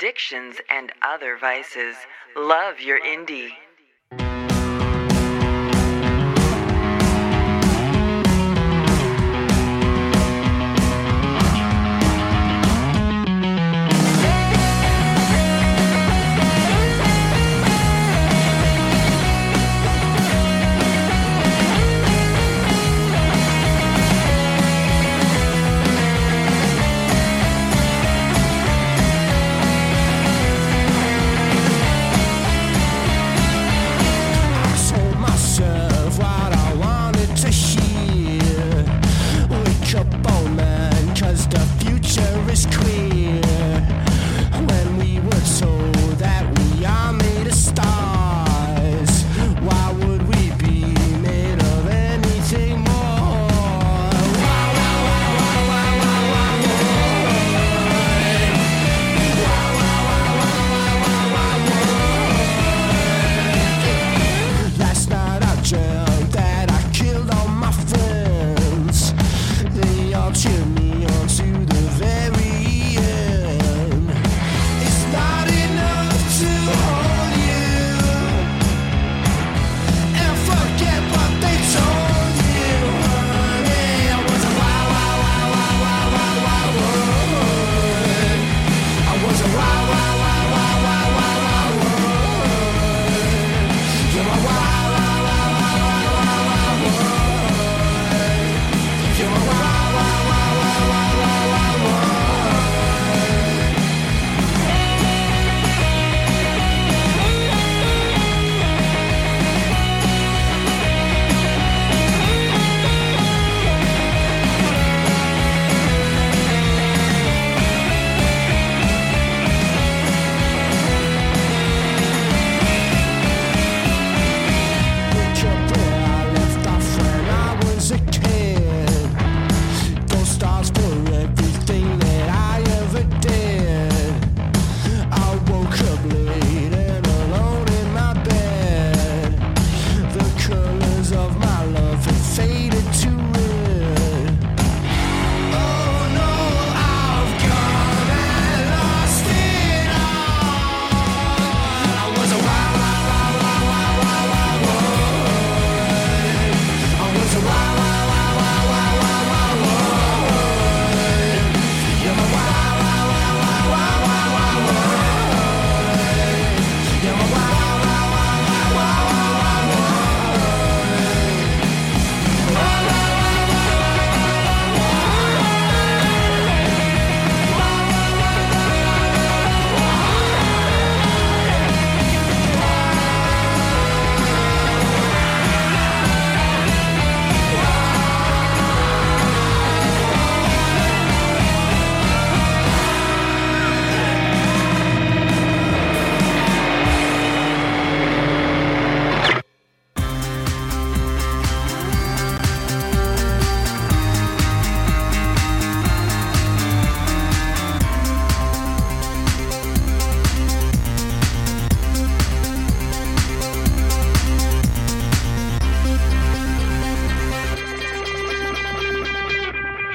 addictions and other vices. Love your indie.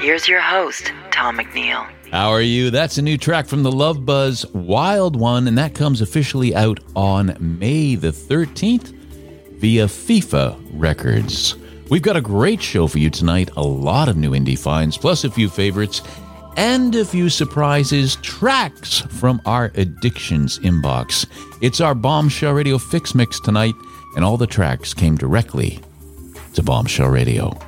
Here's your host, Tom McNeil. How are you? That's a new track from the Love Buzz Wild One, and that comes officially out on May the 13th via FIFA Records. We've got a great show for you tonight, a lot of new indie finds, plus a few favorites, and a few surprises, tracks from our Addictions inbox. It's our Bombshell Radio Fix Mix tonight, and all the tracks came directly to Bombshell Radio.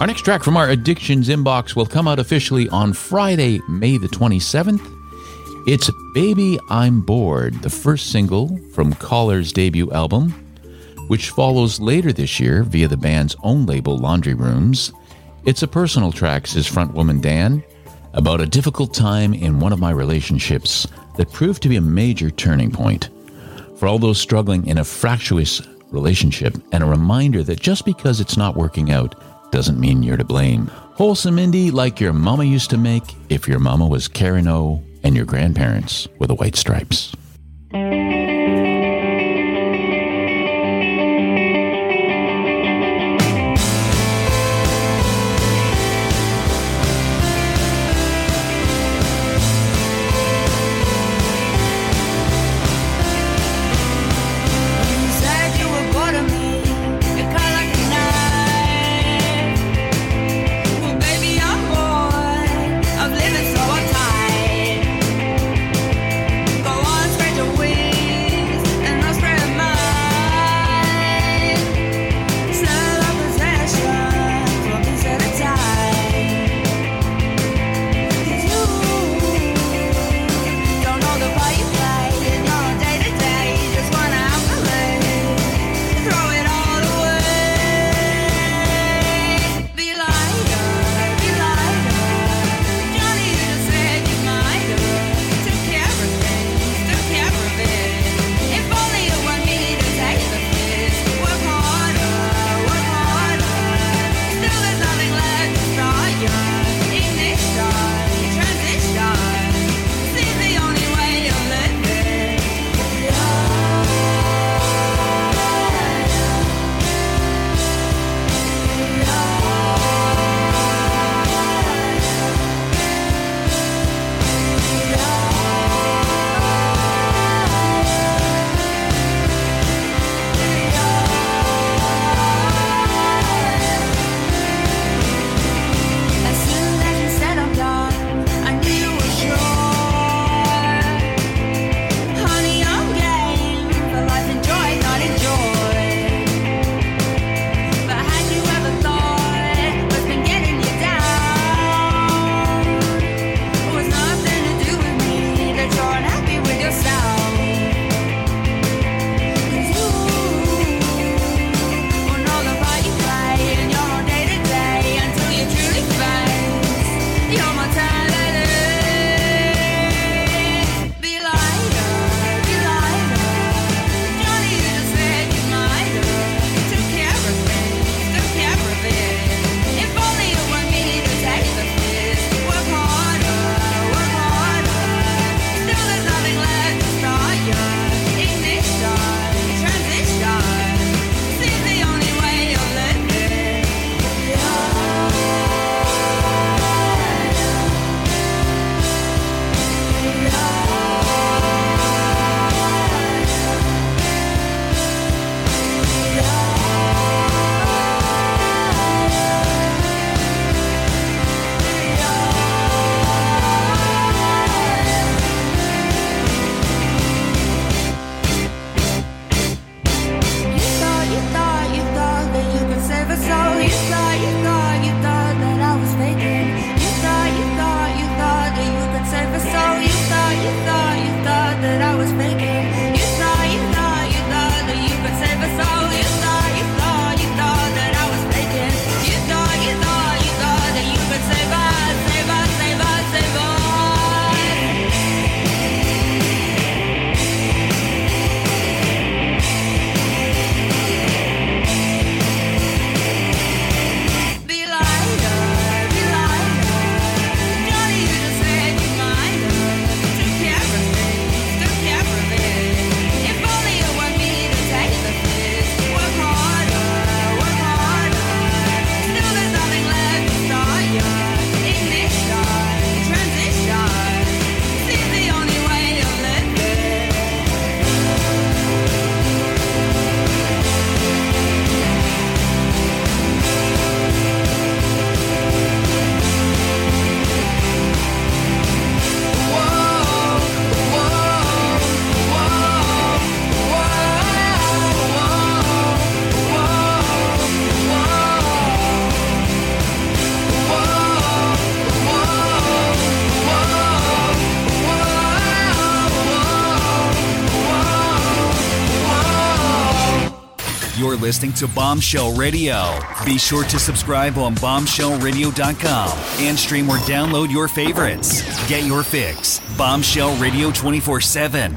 Our next track from our Addictions inbox will come out officially on Friday, May the 27th. It's Baby I'm Bored, the first single from Collar's debut album, which follows later this year via the band's own label, Laundry Rooms. It's a personal track, says frontwoman Dan, about a difficult time in one of my relationships that proved to be a major turning point. For all those struggling in a fractious relationship, and a reminder that just because it's not working out doesn't mean you're to blame. Wholesome indie like your mama used to make if your mama was Karen O and your grandparents were the White Stripes. listening to Bombshell Radio. Be sure to subscribe on bombshellradio.com and stream or download your favorites. Get your fix. Bombshell Radio 24 7.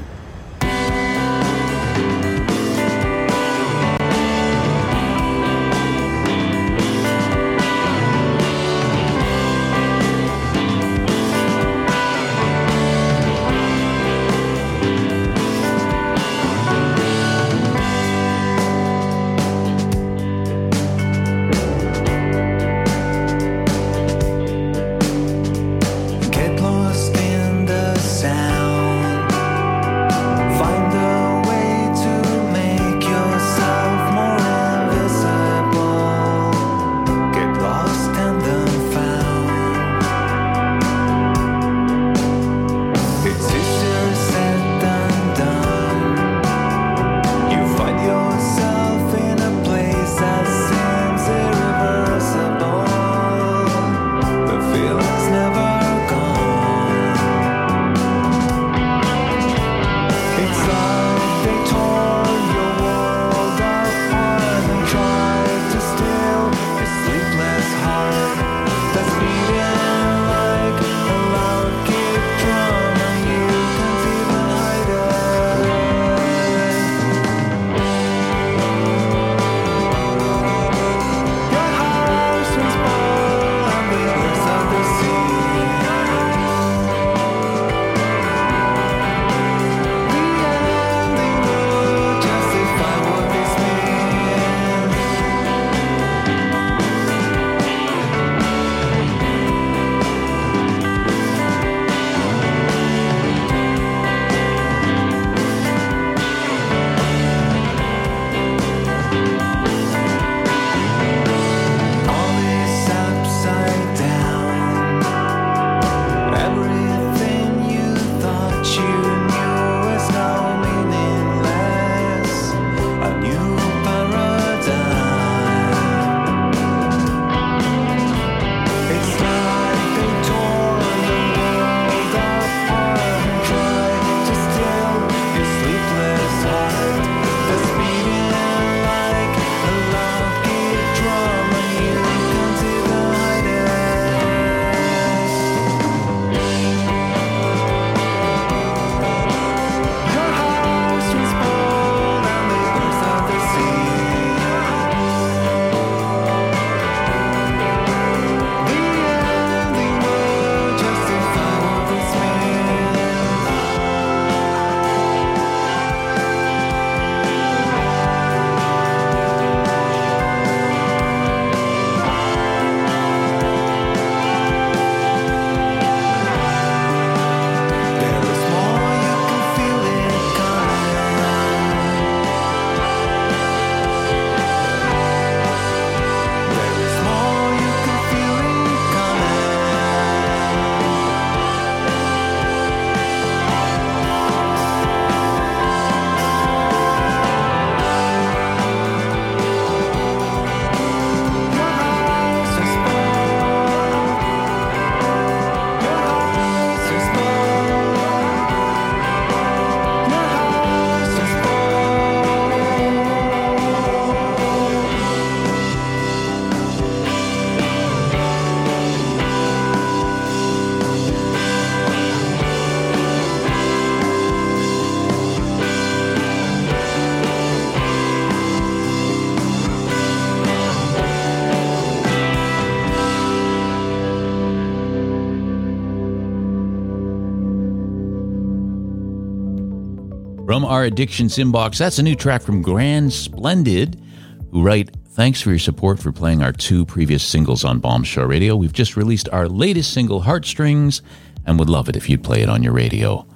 Our addictions inbox, that's a new track from Grand Splendid, who write, Thanks for your support for playing our two previous singles on Bombshell Radio. We've just released our latest single, Heartstrings, and would love it if you'd play it on your radio.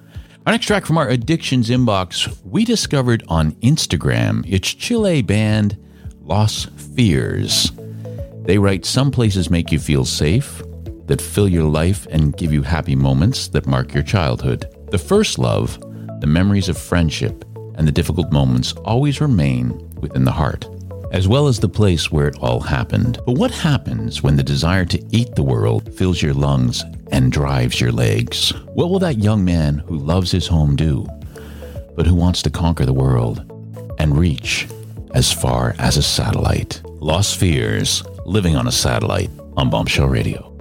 Our next track from our addictions inbox, we discovered on Instagram. It's Chile band Los Fears. They write, Some places make you feel safe, that fill your life and give you happy moments that mark your childhood. The first love, the memories of friendship, and the difficult moments always remain within the heart, as well as the place where it all happened. But what happens when the desire to eat the world fills your lungs and drives your legs? What will that young man who loves his home do, but who wants to conquer the world and reach as far as a satellite? Lost Fears, living on a satellite on Bombshell Radio.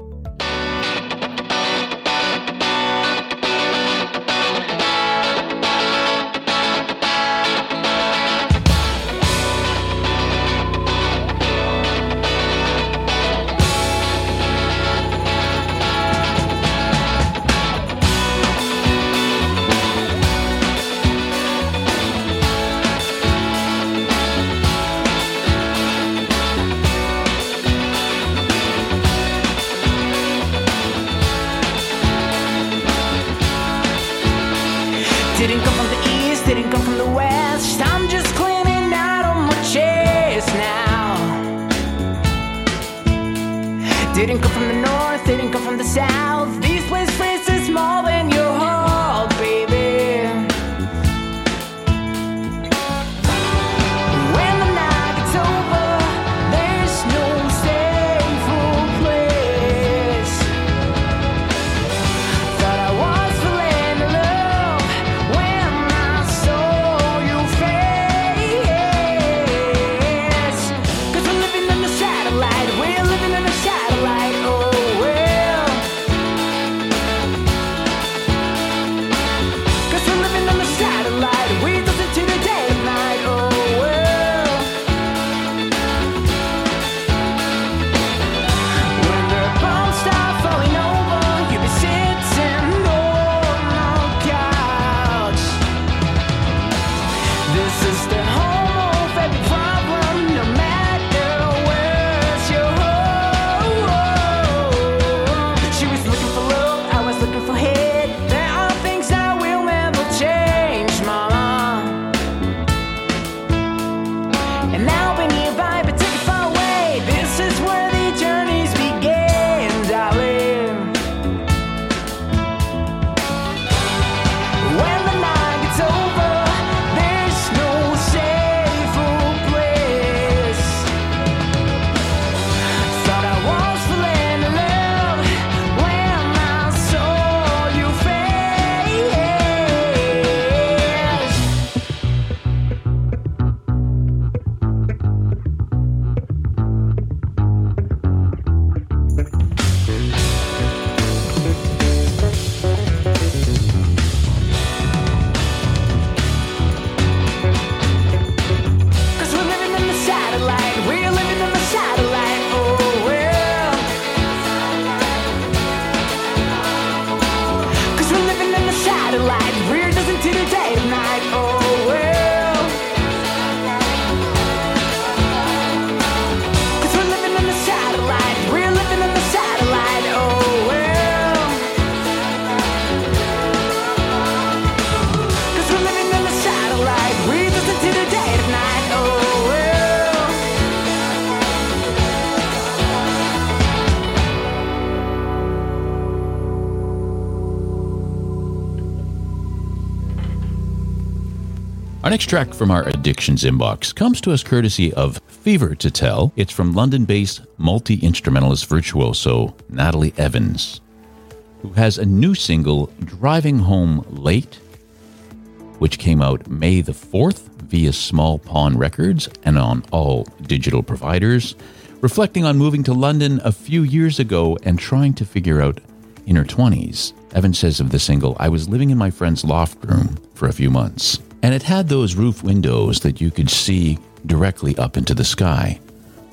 Track from our addictions inbox comes to us courtesy of Fever to Tell. It's from London based multi instrumentalist virtuoso Natalie Evans, who has a new single, Driving Home Late, which came out May the 4th via Small Pawn Records and on all digital providers, reflecting on moving to London a few years ago and trying to figure out in her 20s. Evans says of the single, I was living in my friend's loft room for a few months, and it had those roof windows that you could see directly up into the sky,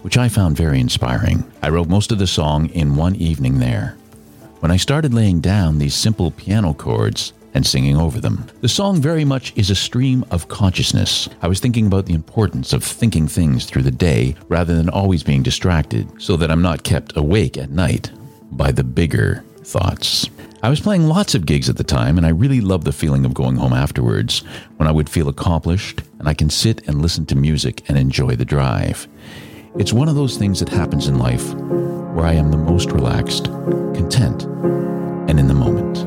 which I found very inspiring. I wrote most of the song in one evening there. When I started laying down these simple piano chords, and singing over them. The song very much is a stream of consciousness. I was thinking about the importance of thinking things through the day rather than always being distracted so that I'm not kept awake at night by the bigger thoughts. I was playing lots of gigs at the time, and I really loved the feeling of going home afterwards when I would feel accomplished and I can sit and listen to music and enjoy the drive. It's one of those things that happens in life where I am the most relaxed, content, and in the moment.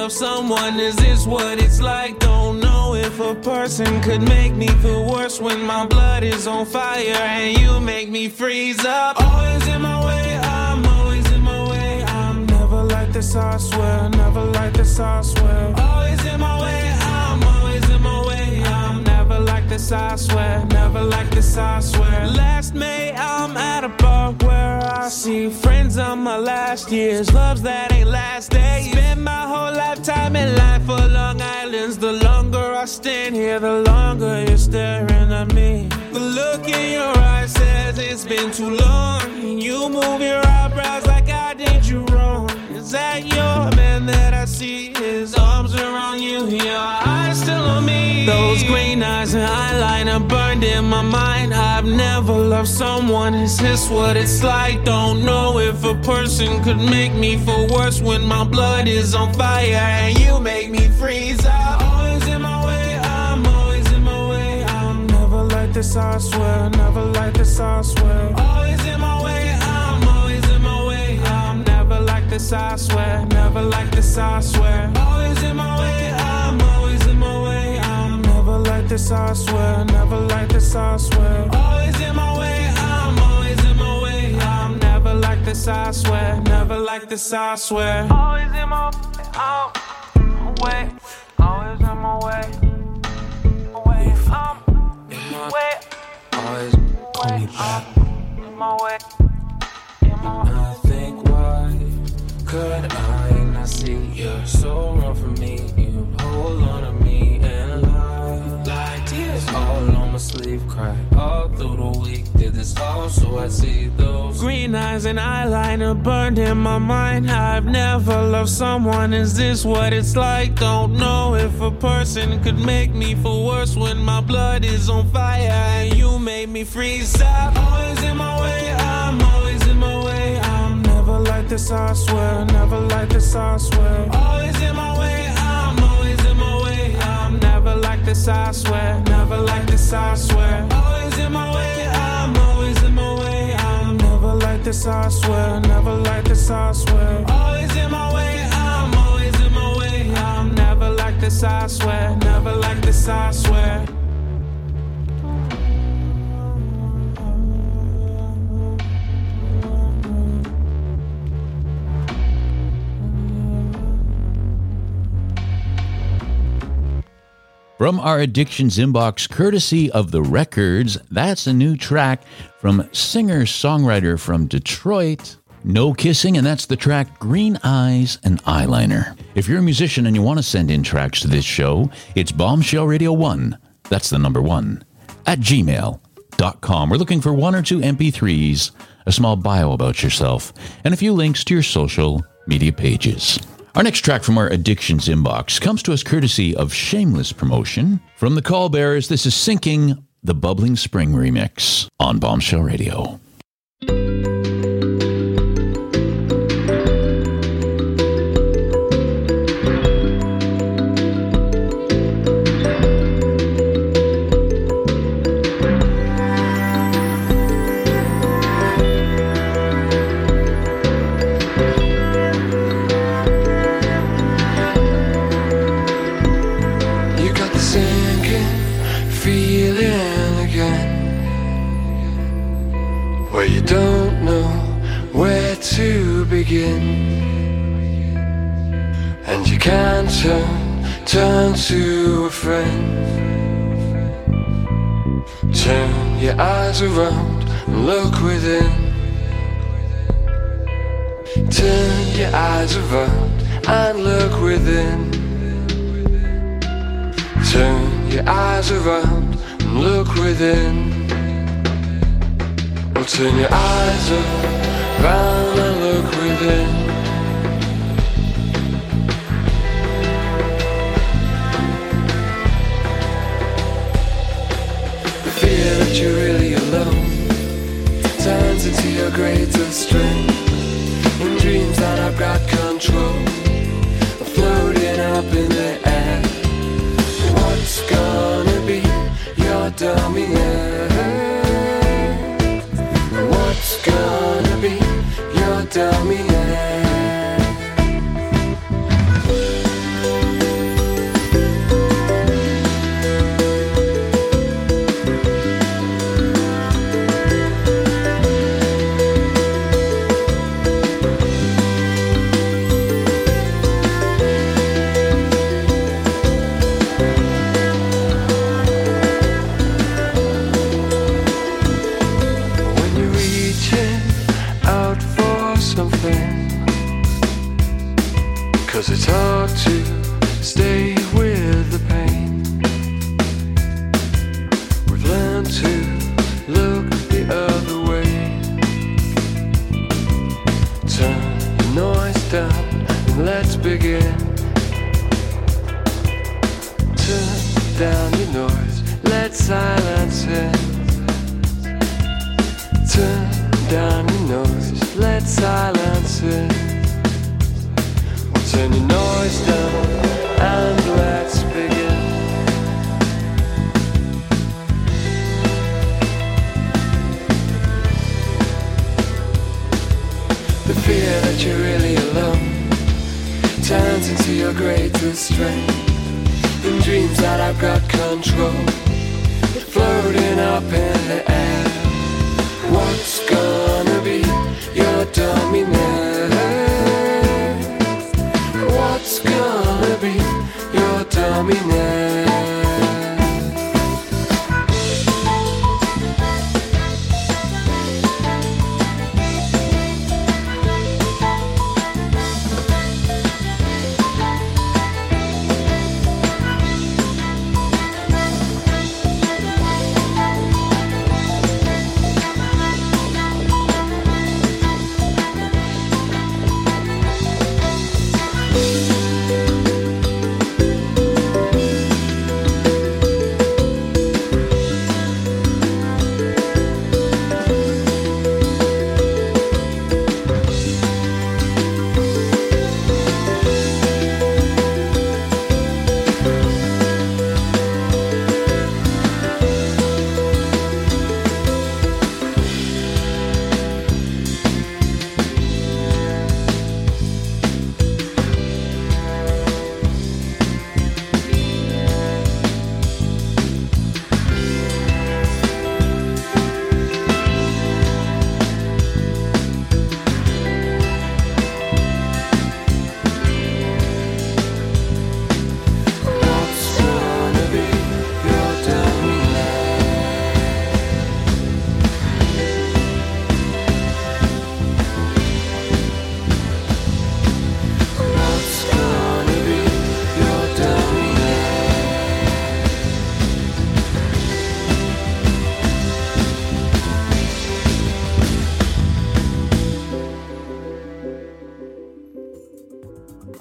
Loved someone. Is this what it's like? Don't know if a person could make me feel worse when my blood is on fire and you make me freeze up. Always in my way, I'm always in my way. I'm never like this, I swear. Never like this, I swear. Always in my way, I'm always in my way. I'm this, I swear. Never like this, I swear. Last May, I'm at a bar where I see friends of my last years. Loves that ain't last days. Spent my whole lifetime in line for Long Island's. The longer I stand here, the longer you're staring at me. The look in your eyes says it's been too long. You move your eyebrows like that your man that I see? His arms around you, your eyes still on me. Those green eyes and eyeliner burned in my mind. I've never loved someone. Is this what it's like? Don't know if a person could make me feel worse when my blood is on fire and you make me freeze up. Always in my way, I'm always in my way. I'm never like this, I swear. Never like this, I swear. Always this, I swear. Never like this, I swear. Always in my way, I'm always in my way. I'm never like this, I swear. Never like this, I swear. Always in my way, I'm always in my way. I'm never like this, I swear. Never like this, I swear. Always in my oh, way. Always in my way. Way, my way. Always me back. In my way. Could I not see you're so wrong for me? You hold on to me and lie. Like tears all on my sleeve, cry all through the week. Did this all so I see those green eyes and eyeliner burned in my mind. I've never loved someone. Is this what it's like? Don't know if a person could make me feel worse when my blood is on fire and you made me freeze up. Always in my way, I'm this, I swear. Never like this, I swear. Always in my way, I'm always in my way. I'm never like this, I swear. Never like this, I swear. Always in my way, I'm always in my way. I'm never like this, I swear. Never like this, I swear. Always in my way, I'm always in my way. I'm never like this, I swear. Never like this, I swear. From our Addictions inbox, courtesy of the records, that's a new track from singer songwriter from Detroit, No Kissing, and that's the track Green Eyes and Eyeliner. If you're a musician and you want to send in tracks to this show, it's Bombshell Radio 1, that's the number one, at gmail.com. We're looking for one or two MP3s, a small bio about yourself, and a few links to your social media pages. Our next track from our Addictions inbox comes to us courtesy of Shameless Promotion. From the Call Bearers, this is Sinking the Bubbling Spring remix on Bombshell Radio. Turn, turn to a friend Turn your eyes around and look within Turn your eyes around and look within Turn your eyes around and look within. Well, turn your eyes around and look within. Fear that you're really alone turns into your greatest strength. In dreams that I've got control, floating up in the air. What's gonna be your dominant? What's gonna be your dominant?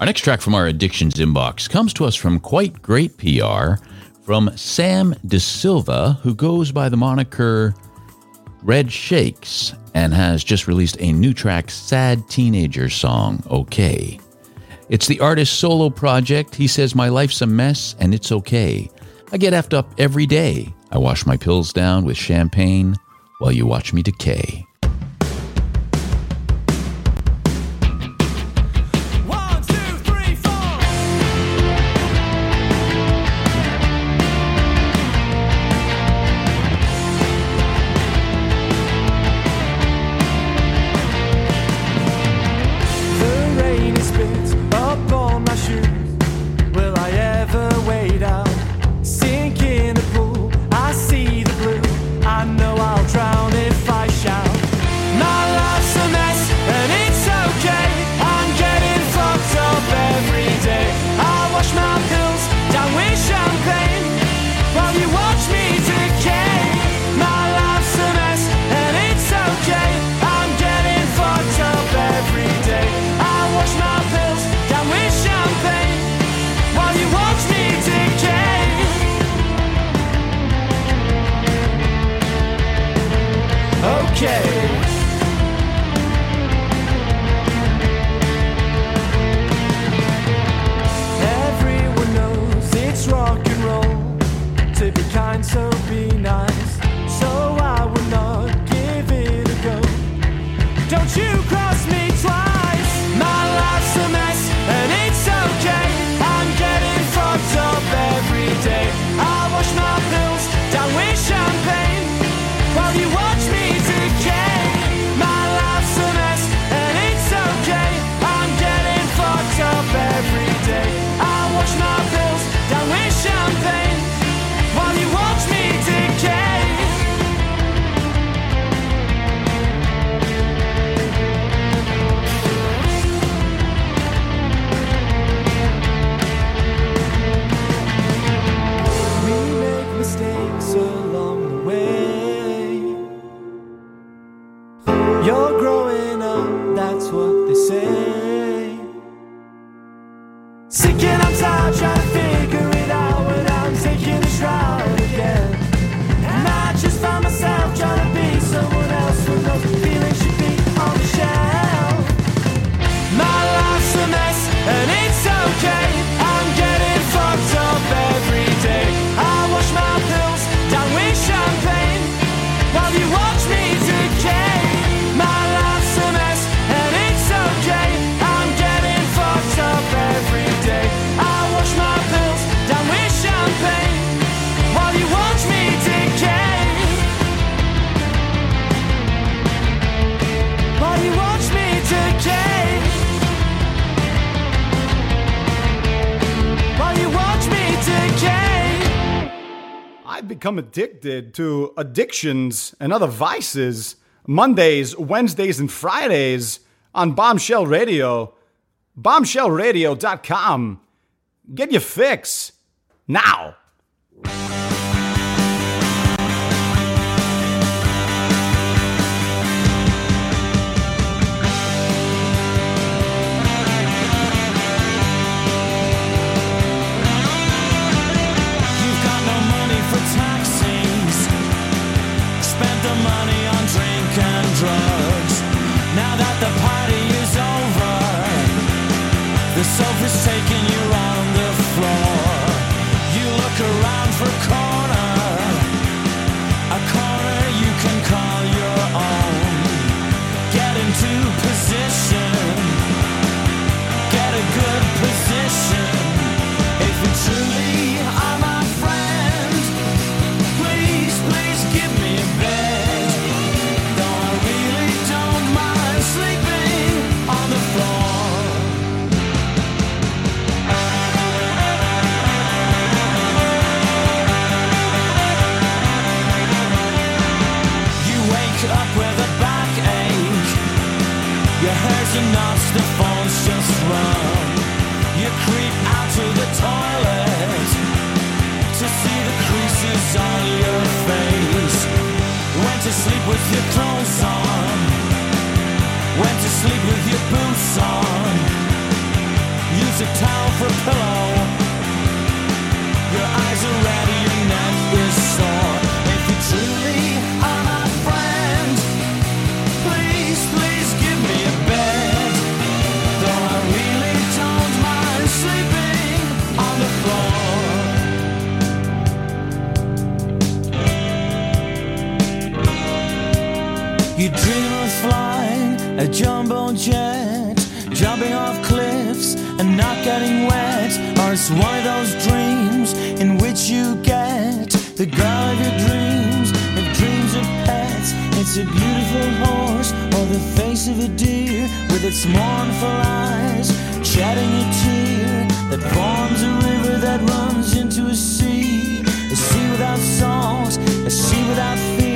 next track from our addictions inbox comes to us from quite great PR from Sam De Silva, who goes by the moniker Red Shakes and has just released a new track, Sad Teenager Song, Okay. It's the artist's solo project. He says, My life's a mess and it's okay. I get effed up every day. I wash my pills down with champagne while you watch me decay. become addicted to addictions and other vices Mondays, Wednesdays, and Fridays on Bombshell Radio. BombshellRadio.com. Get your fix now. that the party is over. The sofa's taking you. eyes on your face. Went to sleep with your clothes on. Went to sleep with your boots on. Use a towel for a pillow. Your eyes are red. jumbo jet, jumping off cliffs and not getting wet, or it's one of those dreams in which you get the girl of your dreams, the dreams of pets. It's a beautiful horse or the face of a deer with its mournful eyes, shedding a tear that forms a river that runs into a sea, a sea without songs, a sea without fear.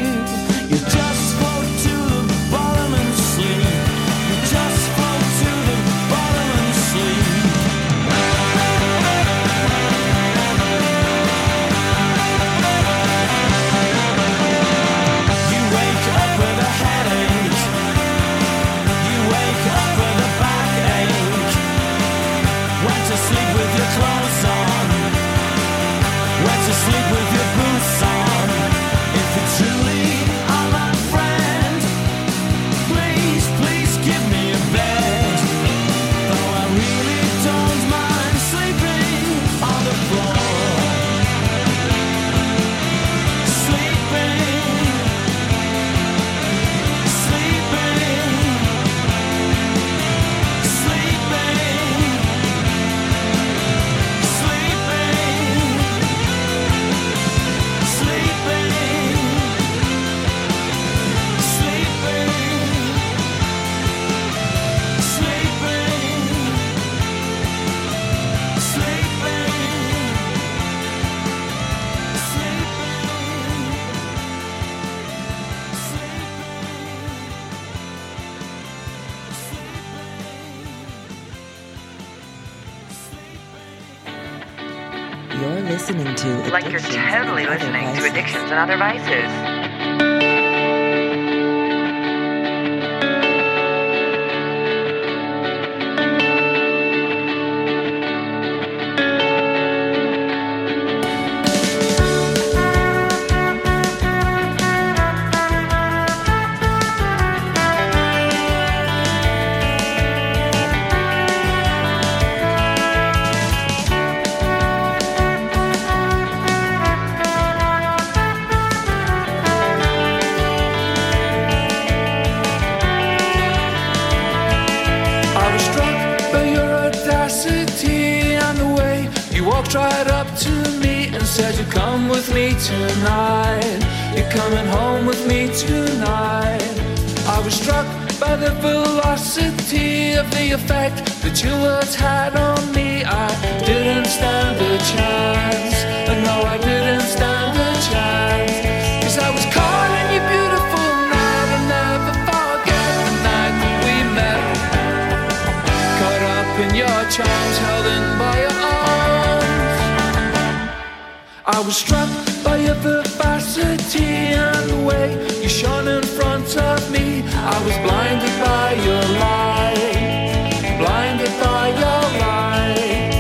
Struck by your vivacity and the way you shone in front of me. I was blinded by your light, blinded by your light.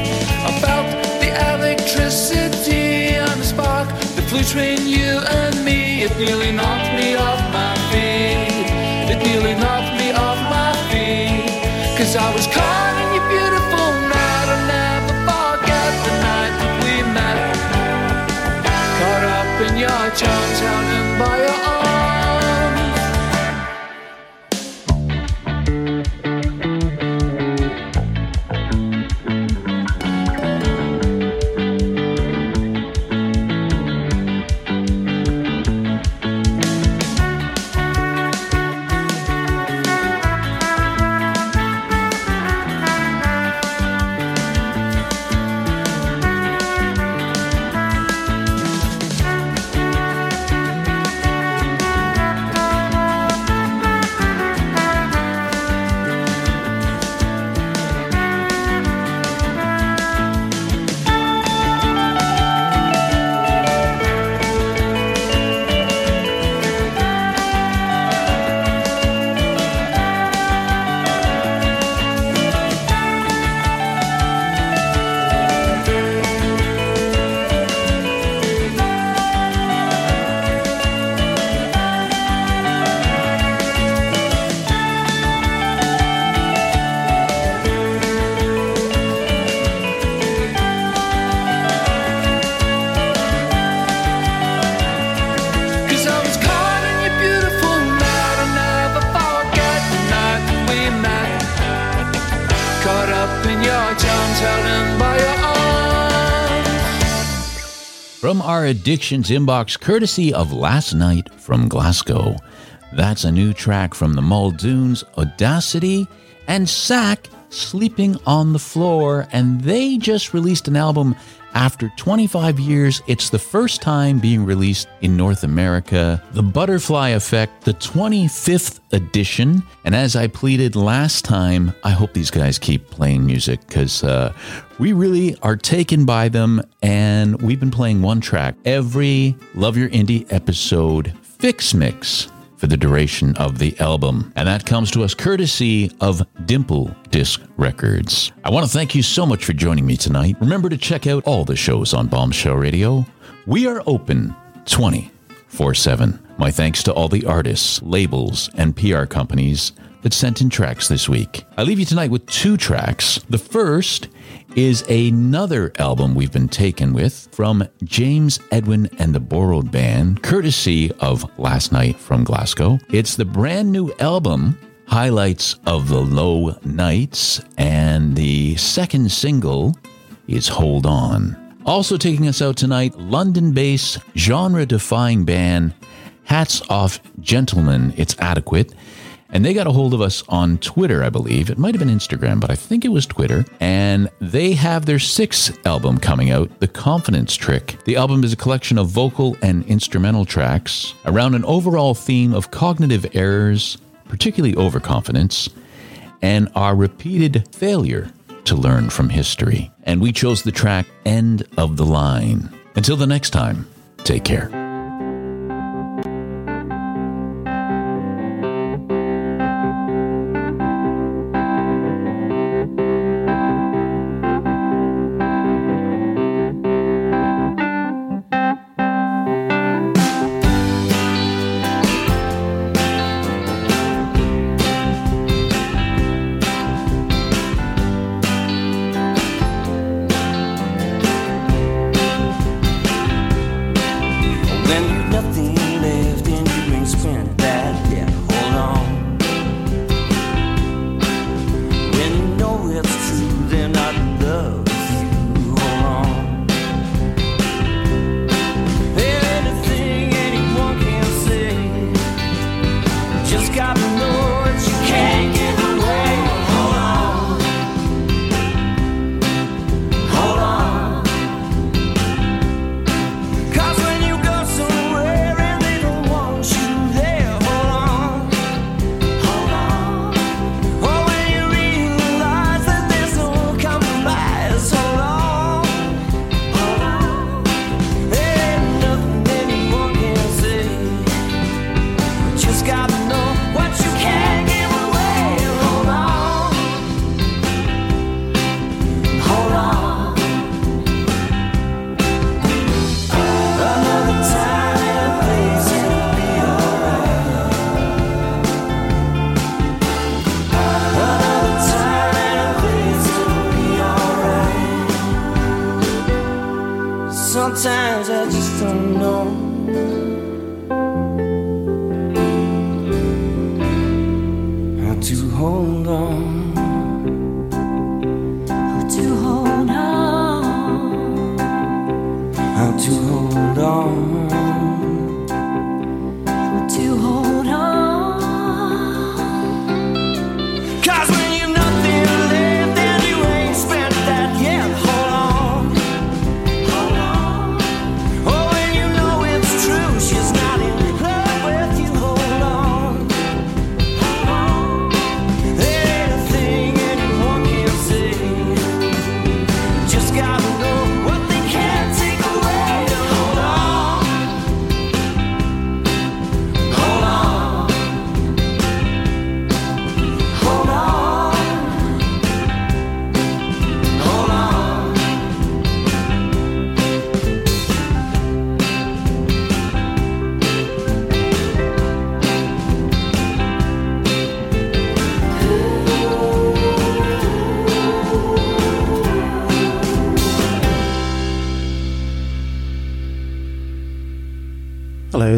I felt the electricity and the spark that flew between you and me. It nearly knocked From our Addictions inbox, courtesy of Last Night from Glasgow. That's a new track from the Muldoons, Audacity, and Sack, Sleeping on the Floor. And they just released an album after 25 years. It's the first time being released in North America. The Butterfly Effect, the 25th edition. And as I pleaded last time, I hope these guys keep playing music because uh, we really are taken by them. And we've been playing one track every Love Your Indie episode, Fix Mix for the duration of the album. And that comes to us courtesy of Dimple Disc Records. I want to thank you so much for joining me tonight. Remember to check out all the shows on Bombshell Radio. We are open 24 7. My thanks to all the artists, labels, and PR companies that sent in tracks this week. I leave you tonight with two tracks. The first is another album we've been taken with from James Edwin and the Borrowed Band, courtesy of Last Night from Glasgow. It's the brand new album, Highlights of the Low Nights, and the second single is Hold On. Also taking us out tonight, London based, genre defying band Hats Off Gentlemen, It's Adequate. And they got a hold of us on Twitter, I believe. It might have been Instagram, but I think it was Twitter. And they have their sixth album coming out, The Confidence Trick. The album is a collection of vocal and instrumental tracks around an overall theme of cognitive errors, particularly overconfidence, and our repeated failure to learn from history. And we chose the track End of the Line. Until the next time, take care. Sometimes I just don't know.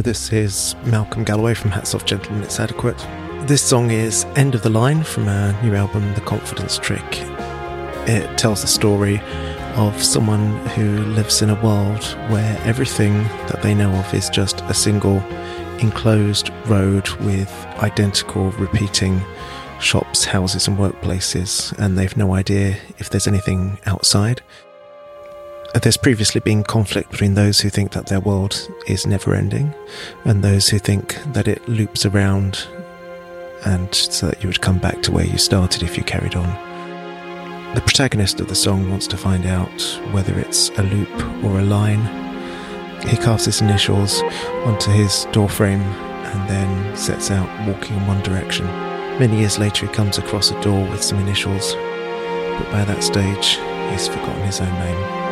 This is Malcolm Galloway from Hats Off Gentlemen, It's Adequate. This song is End of the Line from our new album, The Confidence Trick. It tells the story of someone who lives in a world where everything that they know of is just a single enclosed road with identical repeating shops, houses, and workplaces, and they've no idea if there's anything outside. Uh, There's previously been conflict between those who think that their world is never ending and those who think that it loops around and so that you would come back to where you started if you carried on. The protagonist of the song wants to find out whether it's a loop or a line. He carves his initials onto his doorframe and then sets out walking in one direction. Many years later, he comes across a door with some initials, but by that stage, he's forgotten his own name.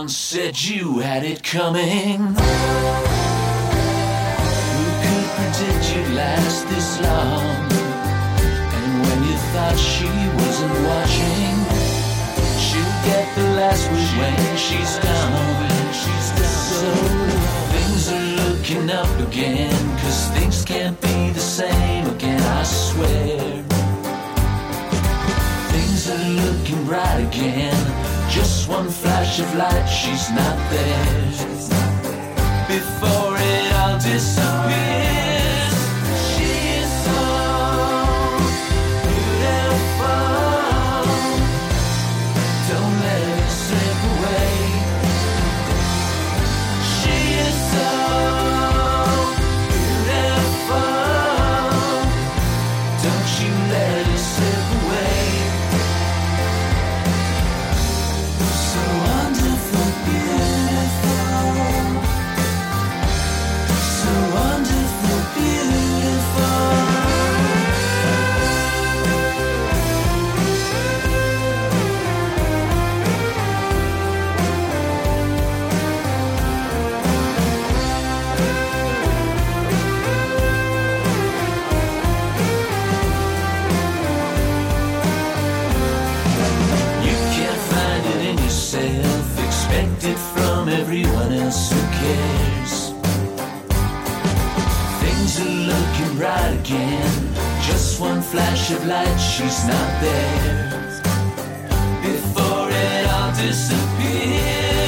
Once said you had it coming. Who could predict you'd last this long? And when you thought she wasn't watching, she'll get the last word when she's gone. So things are looking up again, cause things can't be the same again, I swear. Things are looking bright again. Just one flash of light, she's not there. Before it all disappears. again. Just one flash of light, she's not there. Before it all disappears.